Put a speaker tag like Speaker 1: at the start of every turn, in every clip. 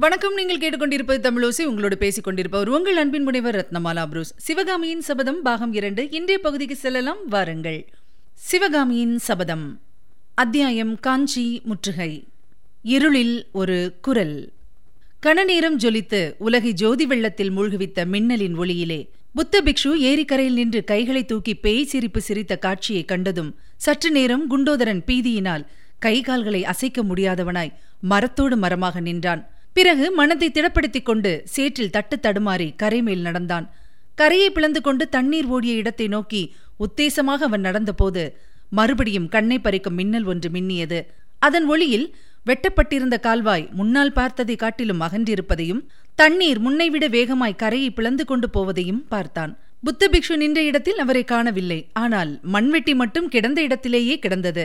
Speaker 1: வணக்கம். நீங்கள் கேட்டுக்கொண்டிருப்பது தமிழோசி. உங்களோடு பேசிக் கொண்டிருப்பவர் உங்கள் அன்பின் முனைவர் ரத்னமாலா புரூஸ். சிவகாமியின் சபதம் பாகம் இரண்டு. இன்றைய பகுதிக்கு செல்லலாம். வாருங்கள். சிவகாமியின் சபதம். அத்தியாயம் காஞ்சி முற்றுகை. இருளில் ஒரு குரல். கணநேரம் ஜொலித்து உலகை ஜோதி வெள்ளத்தில் மூழ்குவித்த மின்னலின் ஒளியிலே புத்த பிக்ஷு ஏரிக்கரையில் நின்று கைகளை தூக்கி பேய் சிரிப்பு சிரித்த காட்சியை கண்டதும் சற்று நேரம் குண்டோதரன் பீதியினால் கை கால்களை அசைக்க முடியாதவனாய் மரத்தோடு மரமாக நின்றான். பிறகு மனதை திடப்படுத்திக் கொண்டு சேற்றில் தட்டு தடுமாறி கரைமேல் நடந்தான். கரையை பிளந்து கொண்டு தண்ணீர் ஓடிய இடத்தை நோக்கி உத்தேசமாக அவன் நடந்தபோது மறுபடியும் கண்ணை பறிக்கும் மின்னல் ஒன்று மின்னியது. அதன் ஒளியில் வெட்டப்பட்டிருந்த கால்வாய் முன்னால் பார்த்ததை காட்டிலும் அகன்றிருப்பதையும் தண்ணீர் முன்னைவிட வேகமாய் கரையை பிளந்து கொண்டு போவதையும் பார்த்தான். புத்த பிக்ஷு நின்ற இடத்தில் அவரை காணவில்லை. ஆனால் மண்வெட்டி மட்டும் கிடந்த இடத்திலேயே கிடந்தது.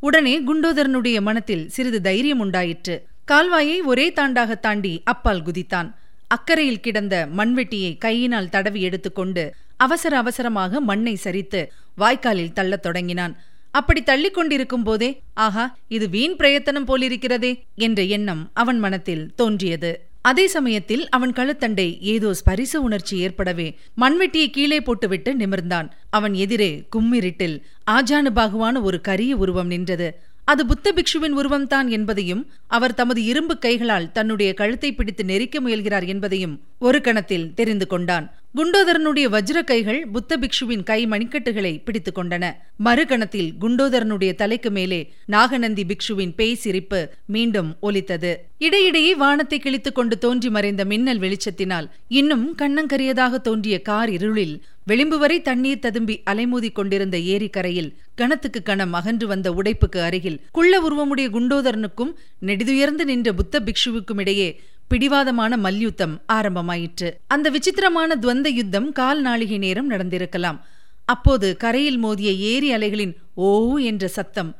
Speaker 1: உடனே குண்டோதரனுடைய மனத்தில் சிறிது தைரியம் உண்டாயிற்று. கால்வாயை ஒரே தாண்டாக தாண்டி அப்பால் குதித்தான். அக்கறையில் கிடந்த மண்வெட்டியை கையினால் தடவி எடுத்துக்கொண்டு அவசர அவசரமாக மண்ணை சரித்து வாய்க்காலில் தள்ளத் தொடங்கினான். அப்படி தள்ளிக் கொண்டிருக்கும் போதே ஆஹா இது வீண் பிரயத்தனம் போலிருக்கிறதே என்ற எண்ணம் அவன் மனத்தில் தோன்றியது. அதே சமயத்தில் அவன் கழுத்தண்டை ஏதோ ஸ்பரிச உணர்ச்சி ஏற்படவே மண்வெட்டியை கீழே போட்டுவிட்டு நிமிர்ந்தான். அவன் எதிரே கும்மிரிட்டில் ஆஜானுபாகுவான ஒரு கரிய உருவம் நின்றது. அது புத்த பிக்ஷுவின் உருவம்தான் என்பதையும் அவர் தமது இரும்பு கைகளால் தன்னுடைய கழுத்தை பிடித்து நெரிக்க முயல்கிறார் என்பதையும் ஒரு கணத்தில் தெரிந்து கொண்டான். குண்டோதரனுடைய வஜ்ர கைகள் புத்த பிக்ஷுவின் கை மணிக்கட்டுகளை பிடித்துக் கொண்டன மறுகணத்தில் குண்டோதரனுடைய தலைக்கு மேலே நாகநந்தி பிக்ஷுவின் பேய் சிரிப்பு மீண்டும் ஒலித்தது. இடையிடையே வானத்தை கிழித்துக் கொண்டு தோன்றி மறைந்த மின்னல் வெளிச்சத்தினால் இன்னும் கண்ணங்கரியதாக தோன்றிய கார் இருளில் விளிம்பு வரை தண்ணீர் ததும்பி அலைமோதிக் கொண்டிருந்த ஏரிக்கரையில் கணத்துக்கு கணம் அகன்று வந்த உடைப்புக்கு அருகில் குள்ள உருவமுடைய குண்டோதரனுக்கும் நெடிதுயர்ந்து நின்ற புத்த பிக்ஷுவுக்கும் இடையே பிடிவாதமான மல்யுத்தம் ஆரம்பமாயிற்று. அந்த விசித்திரமான துவந்த யுத்தம் கால் நாளிகை நேரம் நடந்திருக்கலாம். அப்போது கரையில் மோதிய ஏரி அலைகளின் ஓ என்ற சத்தம்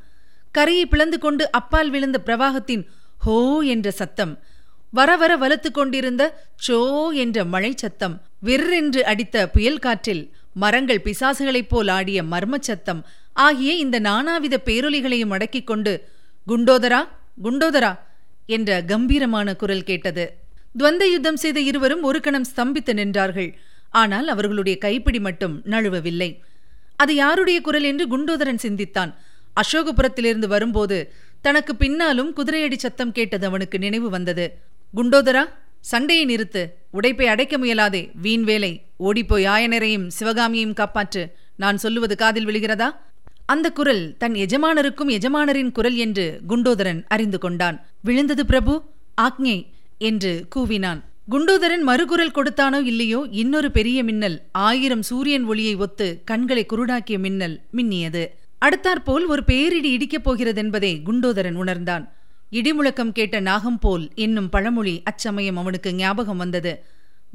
Speaker 1: கரையை பிளந்து கொண்டு அப்பால் விழுந்த பிரவாகத்தின் ஹோ என்ற சத்தம் வர வர வலுத்து கொண்டிருந்த சோ என்ற மழை சத்தம் விற்றென்று அடித்த புயல் காற்றில் மரங்கள் பிசாசுகளைப் போல் ஆடிய மர்மச் சத்தம் ஆகிய இந்த நானாவித பேரொலிகளையும் அடக்கிக் கொண்டு குண்டோதரா குண்டோதரா என்ற கம்பீரமான குரல் கேட்டது. துவந்த யுத்தம் செய்த இருவரும் ஒரு கணம் ஸ்தம்பித்து நின்றார்கள். ஆனால் அவர்களுடைய கைப்பிடி மட்டும் நழுவவில்லை. அது யாருடைய குரல் என்று குண்டோதரன் சிந்தித்தான். அசோகபுரத்திலிருந்து வரும்போது தனக்கு பின்னாலும் குதிரையடி சத்தம் கேட்டது அவனுக்கு நினைவு வந்தது. குண்டோதரா சண்டையை நிறுத்து. உடைப்பை அடைக்க முயலாதே. வீண் வேலை. ஓடிப்போய் ஆயனரையும் சிவகாமியையும் காப்பாற்று. நான் சொல்லுவது காதில் விழுகிறதா? அந்த குரல் தன் எஜமானருக்கும் எஜமானரின் குரல் என்று குண்டோதரன் அறிந்து கொண்டான். விழுந்தது பிரபு ஆக்ஞை என்று கூவினான். குண்டோதரன் மறுகுரல் கொடுத்தானோ இல்லையோ இன்னொரு பெரிய மின்னல் ஆயிரம் சூரியன் ஒளியை ஒத்து கண்களை குருடாக்கிய மின்னல் மின்னியது. அடுத்தாற்போல் ஒரு பேரிடி இடிக்கப் போகிறதென்பதை குண்டோதரன் உணர்ந்தான். இடிமுழக்கம் கேட்ட நாகம் போல் என்னும் பழமொழி அச்சமயம் அவனுக்கு ஞாபகம் வந்தது.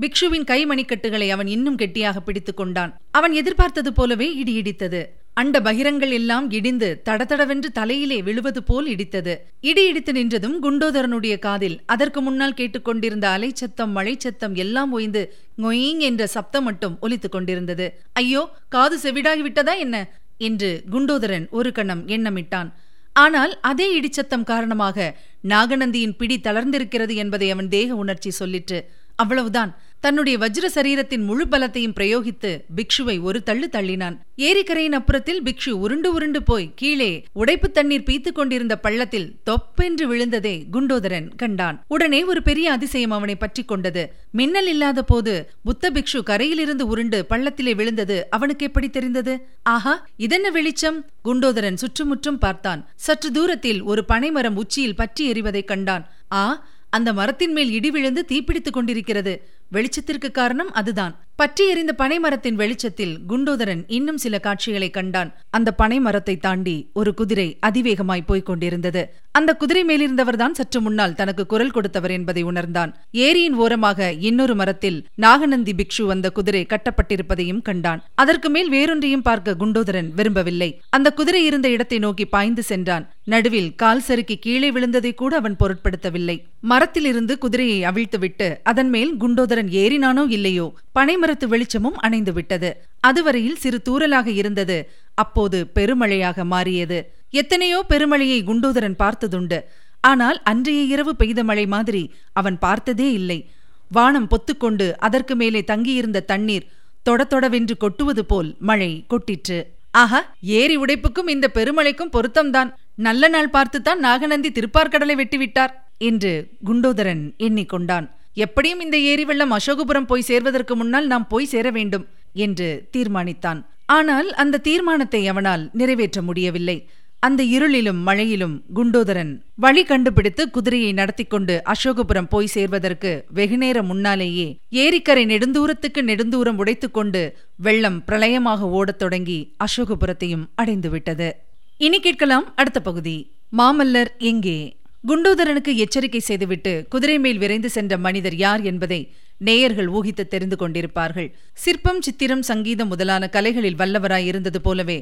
Speaker 1: பிக்ஷுவின் கைமணிக்கட்டுகளை அவன் இன்னும் கெட்டியாக பிடித்துக் கொண்டான். அவன் எதிர்பார்த்தது போலவே இடி இடித்தது. அண்ட பகிரங்கள் எல்லாம் இடிந்து தடதடவென்று தலையிலே விழுவது போல் இடித்தது. இடி இடித்து நின்றதும் குண்டோதரனுடைய காதில். அதற்கு முன்னால் கேட்டுக்கொண்டிருந்த அலைச்சத்தம் மழைச்சத்தம் எல்லாம் ஓய்ந்து ngொயிங் என்ற சப்தம் மட்டும் ஒலித்துக் கொண்டிருந்தது. ஐயோ காது செவிடாகிவிட்டதா என்ன? என்று குண்டோதரன் ஒரு கணம் எண்ணமிட்டான். ஆனால் அதே இடிச்சத்தம் காரணமாக நாகநந்தியின் பிடி தளர்ந்திருக்கிறது என்பதை அவன் தேக உணர்ச்சி சொல்லிற்று. அவ்வளவுதான். தன்னுடைய வஜ்ர சரீரத்தின் முழு பலத்தையும் பிரயோகித்து பிக்ஷுவை ஒரு தள்ளு தள்ளினான். ஏரிக்கரையின் அப்புறத்தில் பிக்ஷு உருண்டு உருண்டு போய் கீழே உடைப்பு தண்ணீர் பீத்துக் கொண்டிருந்த பள்ளத்தில் தொப்பென்று விழுந்ததை குண்டோதரன் கண்டான். உடனே ஒரு பெரிய அதிசயம் அவனை பற்றி கொண்டது. மின்னல் இல்லாத போது புத்த பிக்ஷு கரையிலிருந்து உருண்டு பள்ளத்திலே விழுந்தது அவனுக்கு எப்படி தெரிந்தது? ஆஹா இதென்ன வெளிச்சம்? குண்டோதரன் சுற்றுமுற்றும் பார்த்தான். சற்று தூரத்தில் ஒரு பனைமரம் உச்சியில் பற்றி எறிவதைக் கண்டான். ஆ அந்த மரத்தின் மேல் இடி விழுந்து தீப்பிடித்துக் கொண்டிருக்கிறது. வெளிச்சத்திற்கு காரணம் அதுதான். பற்றி எறிந்த பனைமரத்தின் வெளிச்சத்தில் குண்டோதரன் இன்னும் சில காட்சிகளை கண்டான். அந்த பனைமரத்தை தாண்டி ஒரு குதிரை அதிவேகமாய் போய்க் கொண்டிருந்தது. அந்த குதிரை மேலிருந்தவர்தான் சற்று முன்னால் தனக்கு குரல் கொடுத்தவர் என்பதை உணர்ந்தான். ஏரியின் ஓரமாக இன்னொரு மரத்தில் நாகநந்தி பிக்ஷு அந்த குதிரை கட்டப்பட்டிருப்பதையும் கண்டான். அதற்கு மேல் வேறொன்றையும் பார்க்க குண்டோதரன் விரும்பவில்லை. அந்த குதிரை இருந்த இடத்தை நோக்கி பாய்ந்து சென்றான். நடுவில் கால் சறுக்கி கீழே விழுந்ததை கூட அவன் பொருட்படுத்தவில்லை. மரத்திலிருந்து குதிரையை அவிழ்த்துவிட்டு அதன் மேல் குண்டோதரன் ஏறினானோ இல்லையோ பனைமரத்து வெளிச்சமும் அணைந்து விட்டது. அதுவரையில் சிறு தூறலாக இருந்தது. அப்போது பெருமழையாக மாறியது. எத்தனையோ பெருமழையை குண்டோதரன் பார்த்ததுண்டு. ஆனால் அன்றைய இரவு பெய்த மழை மாதிரி அவன் பார்த்ததே இல்லை. வானம் பொத்துக்கொண்டு அதற்கு மேலே தங்கியிருந்த தண்ணீர் தொட தொடவென்று கொட்டுவது போல் மழை கொட்டிற்று. ஆஹா ஏரி உடைப்புக்கும் இந்த பெருமழைக்கும் பொருத்தம்தான். நல்ல நாள் பார்த்துத்தான் நாகநந்தி திருப்பார்கடலை வெட்டிவிட்டார் என்று குண்டோதரன் எண்ணிக்கொண்டான். எப்படியும் இந்த ஏரி வெள்ளம் அசோகபுரம் போய் சேர்வதற்கு முன்னால் நாம் போய் சேர வேண்டும் என்று தீர்மானித்தான். ஆனால் அந்த தீர்மானத்தை அவனால் நிறைவேற்ற முடியவில்லை. அந்த இருளிலும் மழையிலும் குண்டோதரன் வழி கண்டுபிடித்து குதிரையை நடத்தி கொண்டு அசோகபுரம் போய் சேர்வதற்கு வெகுநேரம் முன்னாலேயே ஏரிக்கரை நெடுந்தூரத்துக்கு நெடுந்தூரம் உடைத்துக்கொண்டு வெள்ளம் பிரளயமாக ஓடத் தொடங்கி அசோகபுரத்தையும் அடைந்துவிட்டது. இனி கேட்கலாம் அடுத்த பகுதி. மாமல்லர் எங்கே? குண்டோதரனுக்கு எச்சரிக்கை செய்துவிட்டு குதிரை மேல் விரைந்து சென்ற மனிதர் யார் என்பதை நேயர்கள் ஊகித்து தெரிந்து கொண்டிருப்பார்கள். சிற்பம் சித்திரம் சங்கீதம் முதலான கலைகளில் வல்லவராய் இருந்தது போலவே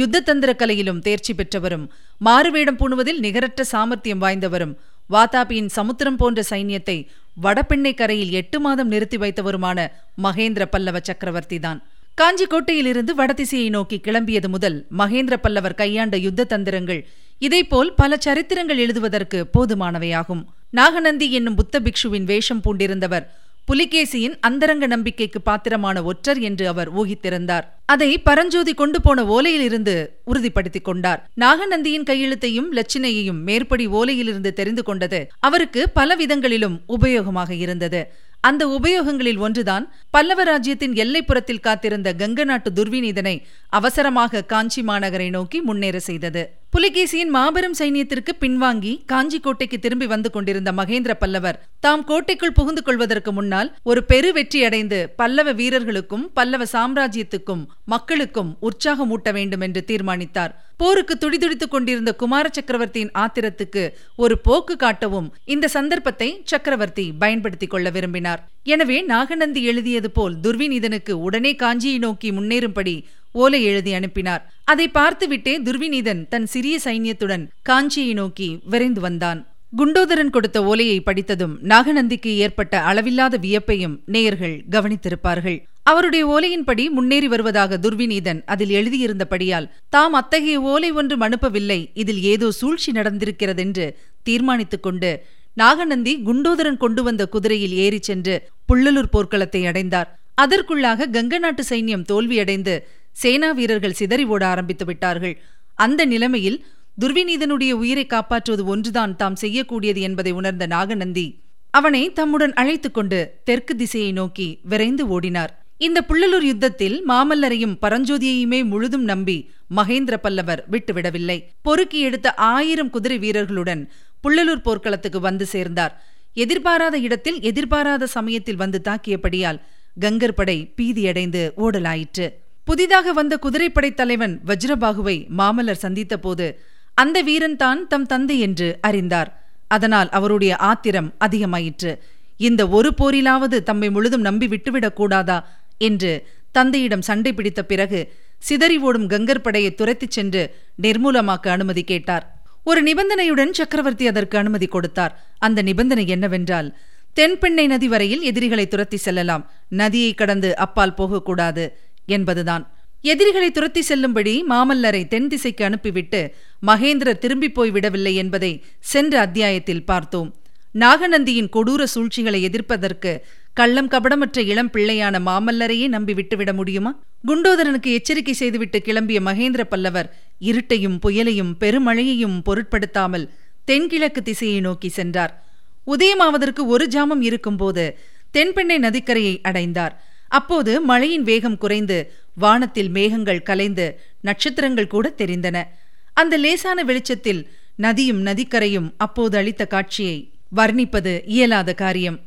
Speaker 1: யுத்த தந்திர கலையிலும் தேர்ச்சி பெற்றவரும் மாறுவேடம் பூணுவதில் நிகரற்ற சாமர்த்தியம் வாய்ந்தவரும் வாதாபியின் சமுத்திரம் போன்ற சைன்யத்தை வடபெண்ணை கரையில் எட்டு மாதம் நிறுத்தி வைத்தவருமான மகேந்திர பல்லவ சக்கரவர்த்தி தான். காஞ்சி கோட்டையிலிருந்து வடதிசையை நோக்கி கிளம்பியது முதல் மகேந்திர பல்லவர் கையாண்ட யுத்த தந்திரங்கள் இதேபோல் பல சரித்திரங்கள் எழுதுவதற்கு போதுமானவையாகும். நாகநந்தி என்னும் புத்த பிக்ஷுவின் வேஷம் பூண்டிருந்தவர் புலிகேசியின் அந்தரங்க நம்பிக்கைக்கு பாத்திரமான ஒற்றர் என்று அவர் ஊகித்திருந்தார். அதை பரஞ்சோதி கொண்டு போன ஓலையிலிருந்து உறுதிப்படுத்திக் கொண்டார். நாகநந்தியின் கையெழுத்தையும் லட்சினையையும் மேற்படி ஓலையிலிருந்து தெரிந்து கொண்டது அவருக்கு பல விதங்களிலும் உபயோகமாக இருந்தது. அந்த உபயோகங்களில் ஒன்றுதான் பல்லவ ராஜ்யத்தின் எல்லைப்புறத்தில் காத்திருந்த கங்க நாட்டு துர்விநீதனை அவசரமாக காஞ்சி மாநகரை நோக்கி முன்னேற செய்தது. புலிகேசியின் மாபெரும் சைனியத்திற்கு பின்வாங்கி காஞ்சி கோட்டைக்கு திரும்பி வந்து கொண்டிருந்த மகேந்திர பல்லவர் தாம் கோட்டைக்குள் புகுந்து கொள்வதற்கு முன்னால் ஒரு பெரு வெற்றி அடைந்து பல்லவ வீரர்களுக்கும் பல்லவ சாம்ராஜ்யத்துக்கும் மக்களுக்கும் உற்சாகமூட்ட வேண்டும் என்று தீர்மானித்தார். போருக்கு துடிதுடித்துக் கொண்டிருந்த குமார சக்கரவர்த்தியின் ஆத்திரத்துக்கு ஒரு போக்கு காட்டவும் இந்த சந்தர்ப்பத்தை சக்கரவர்த்தி பயன்படுத்திக் கொள்ள விரும்பினார். எனவே நாகநந்தி எழுதியது போல் துர்விநீதனுக்கு உடனே காஞ்சியை நோக்கி முன்னேறும்படி ஓலை எழுதி அனுப்பினார். அதை பார்த்துவிட்டே துர்விநீதன் தன் சிறிய சைன்யத்துடன் காஞ்சியை நோக்கி விரைந்து வந்தான். குண்டோதரன் கொடுத்த ஓலையை படித்ததும் நாகநந்திக்கு ஏற்பட்ட அளவில்லாத வியப்பையும் நேயர்கள் கவனித்திருப்பார்கள். அவருடைய ஓலையின்படி முன்னேறி வருவதாக துர்விநீதன் அதில் எழுதியிருந்தபடியால் தாம் அத்தகைய ஓலை ஒன்றும் அனுப்பவில்லை. இதில் ஏதோ சூழ்ச்சி நடந்திருக்கிறதென்று தீர்மானித்துக் கொண்டு நாகநந்தி குண்டோதரன் கொண்டு வந்த குதிரையில் ஏறிச் சென்று புள்ளலூர் போர்க்களத்தை அடைந்தார். அதற்குள்ளாக கங்க நாட்டு சைன்யம் தோல்வியடைந்து சேனா வீரர்கள் சிதறி ஓட ஆரம்பித்து விட்டார்கள். அந்த நிலைமையில் துர்விநீதனுடைய உயிரை காப்பாற்றுவது ஒன்றுதான் தாம் செய்யக்கூடியது என்பதை உணர்ந்த நாகநந்தி அவனை தம்முடன் அழைத்துக் கொண்டு தெற்கு திசையை நோக்கி விரைந்து ஓடினார். இந்த புள்ளலூர் யுத்தத்தில் மாமல்லரையும் பரஞ்சோதியையுமே முழுதும் நம்பி மகேந்திர பல்லவர் விட்டுவிடவில்லை. பொறுக்கி எடுத்த ஆயிரம் குதிரை வீரர்களுடன் புள்ளலூர் போர்க்களத்துக்கு வந்து சேர்ந்தார். எதிர்பாராத இடத்தில் எதிர்பாராத சமயத்தில் வந்து தாக்கியபடியால் கங்கர் படை பீதியடைந்து ஓடலாயிற்று. புதிதாக வந்த குதிரைப்படை தலைவன் வஜ்ரபாகுவை மாமல்லர் சந்தித்தபோது அந்த வீரன் தான் தம் தந்தை என்று அறிந்தார். அதனால் அவருடைய ஆத்திரம் அதிகமாயிற்று. இந்த ஒரு போரிலாவது தம்மை முழுதும் நம்பி விட்டுவிடக் கூடாதா என்று தந்தையிடம் சண்டை பிடித்த பிறகு சிதறி ஓடும் கங்கர் படையை துரத்திச் சென்று நிர்மூலமாக்க அனுமதி கேட்டார். ஒரு நிபந்தனையுடன் சக்கரவர்த்தி அதற்கு அனுமதி கொடுத்தார். அந்த நிபந்தனை என்னவென்றால் தென்பெண்ணை நதி வரையில் எதிரிகளை துரத்தி செல்லலாம். நதியை கடந்து அப்பால் போகக்கூடாது. என்பதுதான். எதிரிகளை துரத்தி செல்லும்படி மாமல்லரை தென் திசைக்கு அனுப்பிவிட்டு மகேந்திரர் திரும்பி போய் விடவில்லை என்பதை சென்ற அத்தியாயத்தில் பார்த்தோம். நாகநந்தியின் கொடூர சூழ்ச்சிகளை எதிர்ப்பதற்கு கள்ளம் கபடமற்ற இளம் பிள்ளையான மாமல்லரையே நம்பி விட்டுவிட முடியுமா? குண்டோதரனுக்கு எச்சரிக்கை செய்துவிட்டு கிளம்பிய மகேந்திர பல்லவர் இருட்டையும் புயலையும் பெருமழையையும் பொருட்படுத்தாமல் தென்கிழக்கு திசையை நோக்கி சென்றார். உதயமாவதற்கு ஒரு ஜாமம் இருக்கும்போது தென்பெண்ணை நதிக்கரையை அடைந்தார். அப்போது மழையின் வேகம் குறைந்து வானத்தில் மேகங்கள் கலைந்து நட்சத்திரங்கள் கூட தெரிந்தன. அந்த லேசான வெளிச்சத்தில் நதியும் நதிக்கரையும் அப்போது அளித்த காட்சியை வர்ணிப்பது இயலாத காரியம்.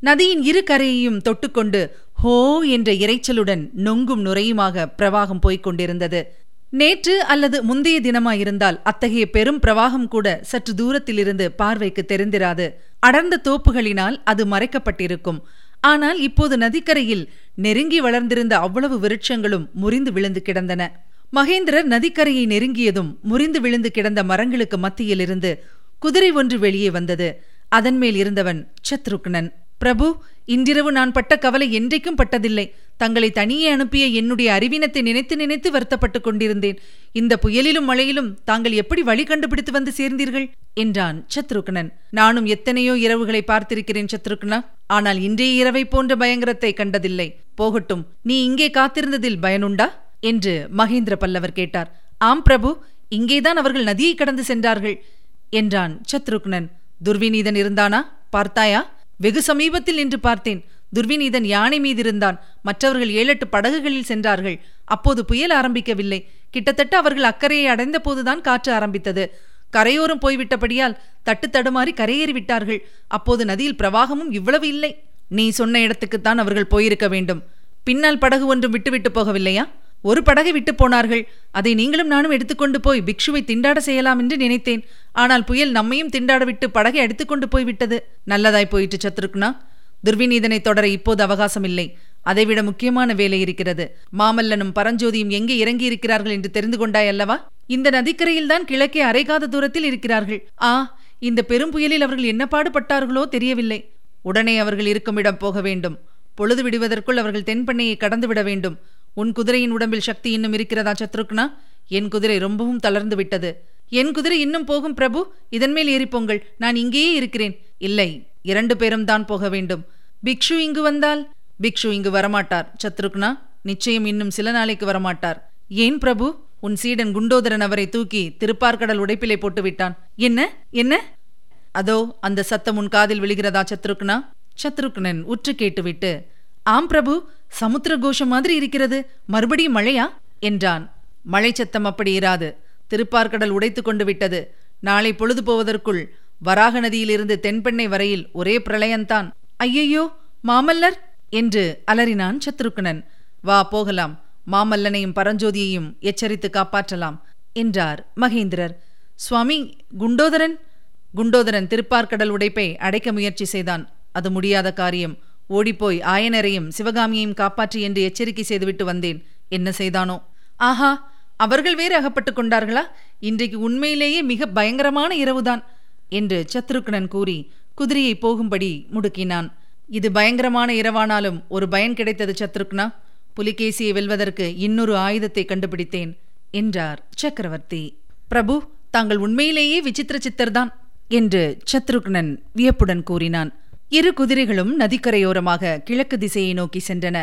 Speaker 1: நதியின் இரு கரையையும் தொட்டுக்கொண்டு ஹோ என்ற இரைச்சலுடன் நொங்கும் நுரையுமாக பிரவாகம் போய்க் கொண்டிருந்தது. நேற்று அல்லது முந்தைய தினமாயிருந்தால் அத்தகைய பெரும் பிரவாகம் கூட சற்று தூரத்திலிருந்து பார்வைக்கு தெரிந்திராது. அடர்ந்த தோப்புகளினால் அது மறைக்கப்பட்டிருக்கும். ஆனால் இப்போது நதிக்கரையில் நெருங்கி வளர்ந்திருந்த அவ்வளவு விருட்சங்களும் முறிந்து விழுந்து கிடந்தன. மகேந்திரர் நதிக்கரையை நெருங்கியதும் முறிந்து விழுந்து கிடந்த மரங்களுக்கு மத்தியிலிருந்து குதிரை ஒன்று வெளியே வந்தது. அதன் மேல் இருந்தவன் சத்ருக்னன். பிரபு இன்றிரவு நான் பட்ட கவலை என்றைக்கும் பட்டதில்லை. தங்களை தனியே அனுப்பிய என்னுடைய அறிவினத்தை நினைத்து நினைத்து வருத்தப்பட்டுக் கொண்டிருந்தேன். இந்த புயலிலும் மழையிலும் தாங்கள் எப்படி வழி கண்டுபிடித்து வந்து சேர்ந்தீர்கள்? என்றான் சத்ருக்னன். நானும் எத்தனையோ இரவுகளை பார்த்திருக்கிறேன் சத்ருக்னா. ஆனால் இன்றைய இரவை போன்ற பயங்கரத்தை கண்டதில்லை. போகட்டும் நீ இங்கே காத்திருந்ததில் பயனுண்டா? என்று மகேந்திர பல்லவர் கேட்டார். ஆம் பிரபு இங்கேதான் அவர்கள் நதியை கடந்து சென்றார்கள் என்றான் சத்ருக்னன். துர்விநீதன் இருந்தானா? பார்த்தாயா? வெகு சமீபத்தில் நின்று பார்த்தேன். துர்விநீதன் யானை மீது இருந்தான் மற்றவர்கள் ஏழெட்டு படகுகளில் சென்றார்கள். அப்போது புயல் ஆரம்பிக்கவில்லை. கிட்டத்தட்ட அவர்கள் அக்கறையை அடைந்த போதுதான் காற்று ஆரம்பித்தது. கரையோரம் போய்விட்டபடியால் தட்டு தடுமாறி கரையேறி விட்டார்கள். அப்போது நதியில் பிரவாகமும் இவ்வளவு இல்லை. நீ சொன்ன இடத்துக்குத்தான் அவர்கள் போயிருக்க வேண்டும். பின்னால் படகு ஒன்றும் விட்டுவிட்டு போகவில்லையா? ஒரு படகை விட்டு போனார்கள். அதை நீங்களும் நானும் எடுத்துக்கொண்டு போய் பிக்ஷுவை திண்டாட செய்யலாம் என்று நினைத்தேன். ஆனால் புயல் நம்மையும் திண்டாட விட்டு படகை எடுத்துக்கொண்டு போய்விட்டது நல்லதாய் போயிட்டு சத்ருக்னா. துர்விநீதனை தொடர இப்போது அவகாசம் இல்லை அதைவிட முக்கியமான வேலை இருக்கிறது. மாமல்லனும் பரஞ்சோதியும் எங்கே இறங்கி இருக்கிறார்கள் என்று தெரிந்து கொண்டாய் அல்லவா? இந்த நதிக்கரையில்தான் கிழக்கே அரைகாத தூரத்தில் இருக்கிறார்கள். ஆ இந்த பெரும் புயலில் அவர்கள் என்ன பாடுபட்டார்களோ தெரியவில்லை. உடனே அவர்கள் இருக்கும் இடம் போக வேண்டும். பொழுது விடுவதற்குள் அவர்கள் தென்பண்ணையை கடந்து விட வேண்டும். உன் குதிரையின் உடம்பில் சக்தி இன்னும் இருக்கிறதா சத்ருக்னா? என் குதிரை ரொம்பவும் தளர்ந்து விட்டது. என் குதிரை இன்னும் போகும் பிரபு. இதன் மேல் ஏறிப்போங்கள் நான் இங்கேயே இருக்கிறேன். இல்லை இரண்டு பேரும் தான் போக வேண்டும். பிக்ஷு இங்கு வந்தால்? பிக்ஷு இங்கு வரமாட்டார் சத்ருக்னா. நிச்சயம் இன்னும் சில நாளைக்கு வரமாட்டார். ஏன் பிரபு? உன் சீடன் குண்டோதரன் அவரை தூக்கி திருப்பார்கடல் உடைப்பிலை போட்டு விட்டான் என்ன? என்ன? அதோ அந்த சத்தம் உன் காதில் விழுகிறதா சத்ருக்னா? சத்ருக்னன் உற்று கேட்டுவிட்டு ஆம் பிரபு. சமுத்திர கோஷம் மாதிரி இருக்கிறது. மறுபடியும் மழையா? என்றான். மழை சத்தம் அப்படி இராது. திருப்பார்கடல் உடைத்து கொண்டு விட்டது. நாளை பொழுது போவதற்குள் வராக நதியிலிருந்து தென்பெண்ணை வரையில் ஒரே பிரளயந்தான் ஐயையோ மாமல்லர்! என்று அலறினான் சத்ருக்னன் வா போகலாம். மாமல்லனையும் பரஞ்சோதியையும் எச்சரித்து காப்பாற்றலாம் என்றார் மகேந்திரர். சுவாமி குண்டோதரன்? குண்டோதரன் திருப்பார்கடல் உடைப்பை அடைக்க முயற்சி செய்தான். அது முடியாத காரியம். ஓடிப்போய் ஆயனரையும் சிவகாமியையும் காப்பாற்றி என்று எச்சரிக்கை செய்துவிட்டு வந்தேன். என்ன செய்தானோ? ஆஹா அவர்கள் வேறு அகப்பட்டுக் கொண்டார்களா? இன்றைக்கு உண்மையிலேயே மிக பயங்கரமான இரவுதான் என்று சத்ருக்னன் கூறி குதிரையை போகும்படி முடுக்கினான். இது பயங்கரமான இரவானாலும் ஒரு பயன் கிடைத்தது சத்ருக்னா? புலிகேசியை வெல்வதற்கு இன்னொரு ஆயுதத்தை கண்டுபிடித்தேன் என்றார் சக்கரவர்த்தி. பிரபு தாங்கள் உண்மையிலேயே விசித்திர சித்தர்தான் என்று சத்ருக்னன் வியப்புடன் கூறினான். இரு குதிரைகளும் நதிக்கரையோரமாக கிழக்கு திசையை நோக்கி சென்றன.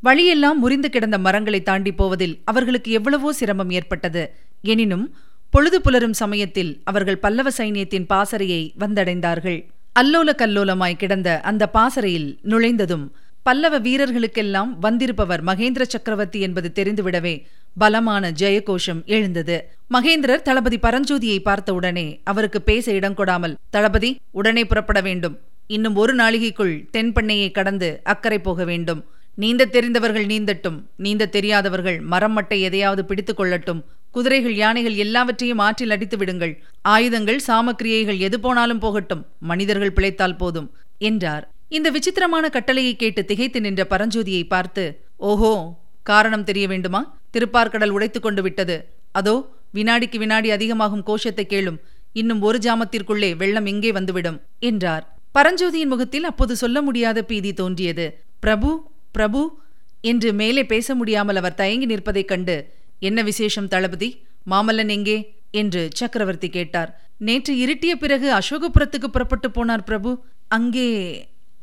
Speaker 1: வழியெல்லாம் முறிந்து கிடந்த மரங்களை தாண்டி போவதில் அவர்களுக்கு எவ்வளவோ சிரமம் ஏற்பட்டது. எனினும் பொழுது புலரும் சமயத்தில் அவர்கள் பல்லவ சைனியத்தின் பாசறையை வந்தடைந்தார்கள். அல்லோல கல்லோலமாய் கிடந்த அந்த பாசறையில் நுழைந்ததும் பல்லவ வீரர்களுக்கெல்லாம் வந்திருப்பவர் மகேந்திர சக்கரவர்த்தி என்பது தெரிந்துவிடவே பலமான ஜெயகோஷம் எழுந்தது. மகேந்திரர் தளபதி பரஞ்சோதியை பார்த்தவுடனே அவருக்கு பேச இடம் கொடாமல் தளபதி உடனே புறப்பட வேண்டும். இன்னும் ஒரு நாளிகைக்குள் தென்பண்ணையை கடந்து அக்கறை போக வேண்டும். நீந்த தெரிந்தவர்கள் நீந்தட்டும் நீந்த தெரியாதவர்கள் மரம் மட்டை எதையாவது பிடித்துக் கொள்ளட்டும். குதிரைகள் யானைகள் எல்லாவற்றையும் ஆற்றில் அடித்து விடுங்கள். ஆயுதங்கள் சாமக்கிரியைகள் எது போனாலும் போகட்டும். மனிதர்கள் பிழைத்தால் போதும் என்றார். இந்த விசித்திரமான கட்டளையை கேட்டு திகைத்து நின்ற பரஞ்சோதியை பார்த்து ஓஹோ காரணம் தெரிய வேண்டுமா? திருப்பார்கடல் உடைத்து கொண்டு விட்டது. அதோ வினாடிக்கு வினாடி அதிகமாகும் கோஷத்தை கேளும். இன்னும் ஒரு ஜாமத்திற்குள்ளே வெள்ளம் இங்கே வந்துவிடும்? என்றார். பரஞ்சோதியின் முகத்தில் அப்போது சொல்ல முடியாத பீதி தோன்றியது. பிரபு பிரபு என்று மேலே பேச முடியாமல் அவர் தயங்கி நிற்பதைக் கண்டு என்ன விசேஷம் தளபதி? மாமல்லன் எங்கே? என்று சக்கரவர்த்தி கேட்டார். நேற்று இருட்டிய பிறகு அசோகபுரத்துக்கு புறப்பட்டு போனார் பிரபு. அங்கே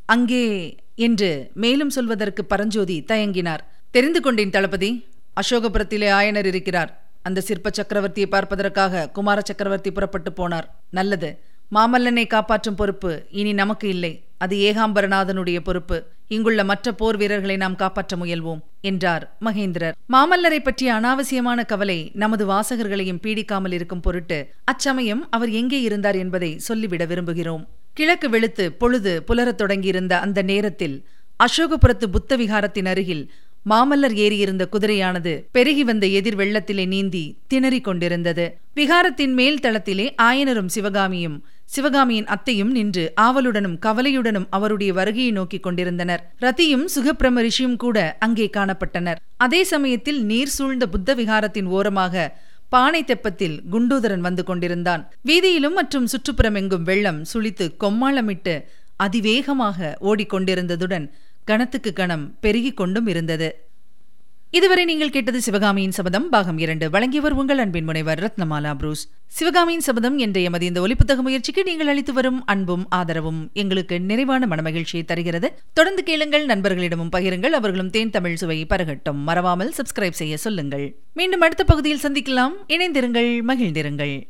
Speaker 1: அங்கே என்று மேலும் சொல்வதற்கு பரஞ்சோதி தயங்கினார். தெரிந்து கொண்டேன் தளபதி. அசோகபுரத்திலே ஆயனர் இருக்கிறார். அந்த சிற்ப சக்கரவர்த்தியை பார்ப்பதற்காக குமார சக்கரவர்த்தி புறப்பட்டு போனார். நல்லது. மாமல்லனை காப்பாற்றும் பொறுப்பு இனி நமக்கு இல்லை. அது ஏகாம்பரநாதனுடைய பொறுப்பு. இங்குள்ள மற்ற போர் வீரர்களை நாம் காப்பாற்ற முயல்வோம் என்றார் மகேந்திரர். மாமல்லரை பற்றிய அனாவசியமான கவலை நமது வாசகர்களையும் பீடிக்காமல் இருக்கும் பொருட்டு அச்சமயம் அவர் எங்கே இருந்தார் என்பதை சொல்லிவிட விரும்புகிறோம். கிழக்கு வெளுத்து பொழுது புலரத் தொடங்கியிருந்த அந்த நேரத்தில் அசோகபுரத்து புத்த விகாரத்தின் அருகில் மாமல்லர் ஏறியிருந்த குதிரையானது பெருகி வந்த எதிர் வெள்ளத்திலே நீந்தி திணறிக் கொண்டிருந்தது. விகாரத்தின் மேல் தளத்திலே ஆயனரும் சிவகாமியும் சிவகாமியின் அத்தையும் நின்று ஆவலுடனும் கவலையுடனும் அவருடைய வருகையை நோக்கிக் கொண்டிருந்தனர். ரத்தியும் சுகப்பிரம ரிஷியும் கூட அங்கே காணப்பட்டனர். அதே சமயத்தில் நீர் சூழ்ந்த புத்த விகாரத்தின் ஓரமாக பானை தெப்பத்தில் குண்டூதரன் வந்து கொண்டிருந்தான். வீதியிலும் மற்றும் சுற்றுப்புறமெங்கும் வெள்ளம் சுழித்து கொம்மாளமிட்டு அதிவேகமாக ஓடிக்கொண்டிருந்ததுடன் கணத்துக்கு கணம் பெருகிக் கொண்டும் இருந்தது. இதுவரை நீங்கள் கேட்டது சிவகாமியின் சபதம் பாகம் இரண்டு. வழங்கியவர் உங்கள் அன்பின் முனைவர் ரத்னமாலா புரூஸ். சிவகாமியின் சபதம் என்ற எமது இந்த ஒலிப்புத்தக முயற்சிக்கு நீங்கள் அளித்து வரும் அன்பும் ஆதரவும் எங்களுக்கு நிறைவான மனமகிழ்ச்சியை தருகிறது. தொடர்ந்து கேளுங்கள் நண்பர்களிடமும் பகிருங்கள் அவர்களும் தேன் தமிழ் சுவை பரகட்டும். மறவாமல் சப்ஸ்கிரைப் செய்ய சொல்லுங்கள். மீண்டும் அடுத்த பகுதியில் சந்திக்கலாம். இணைந்திருங்கள் மகிழ்ந்திருங்கள்.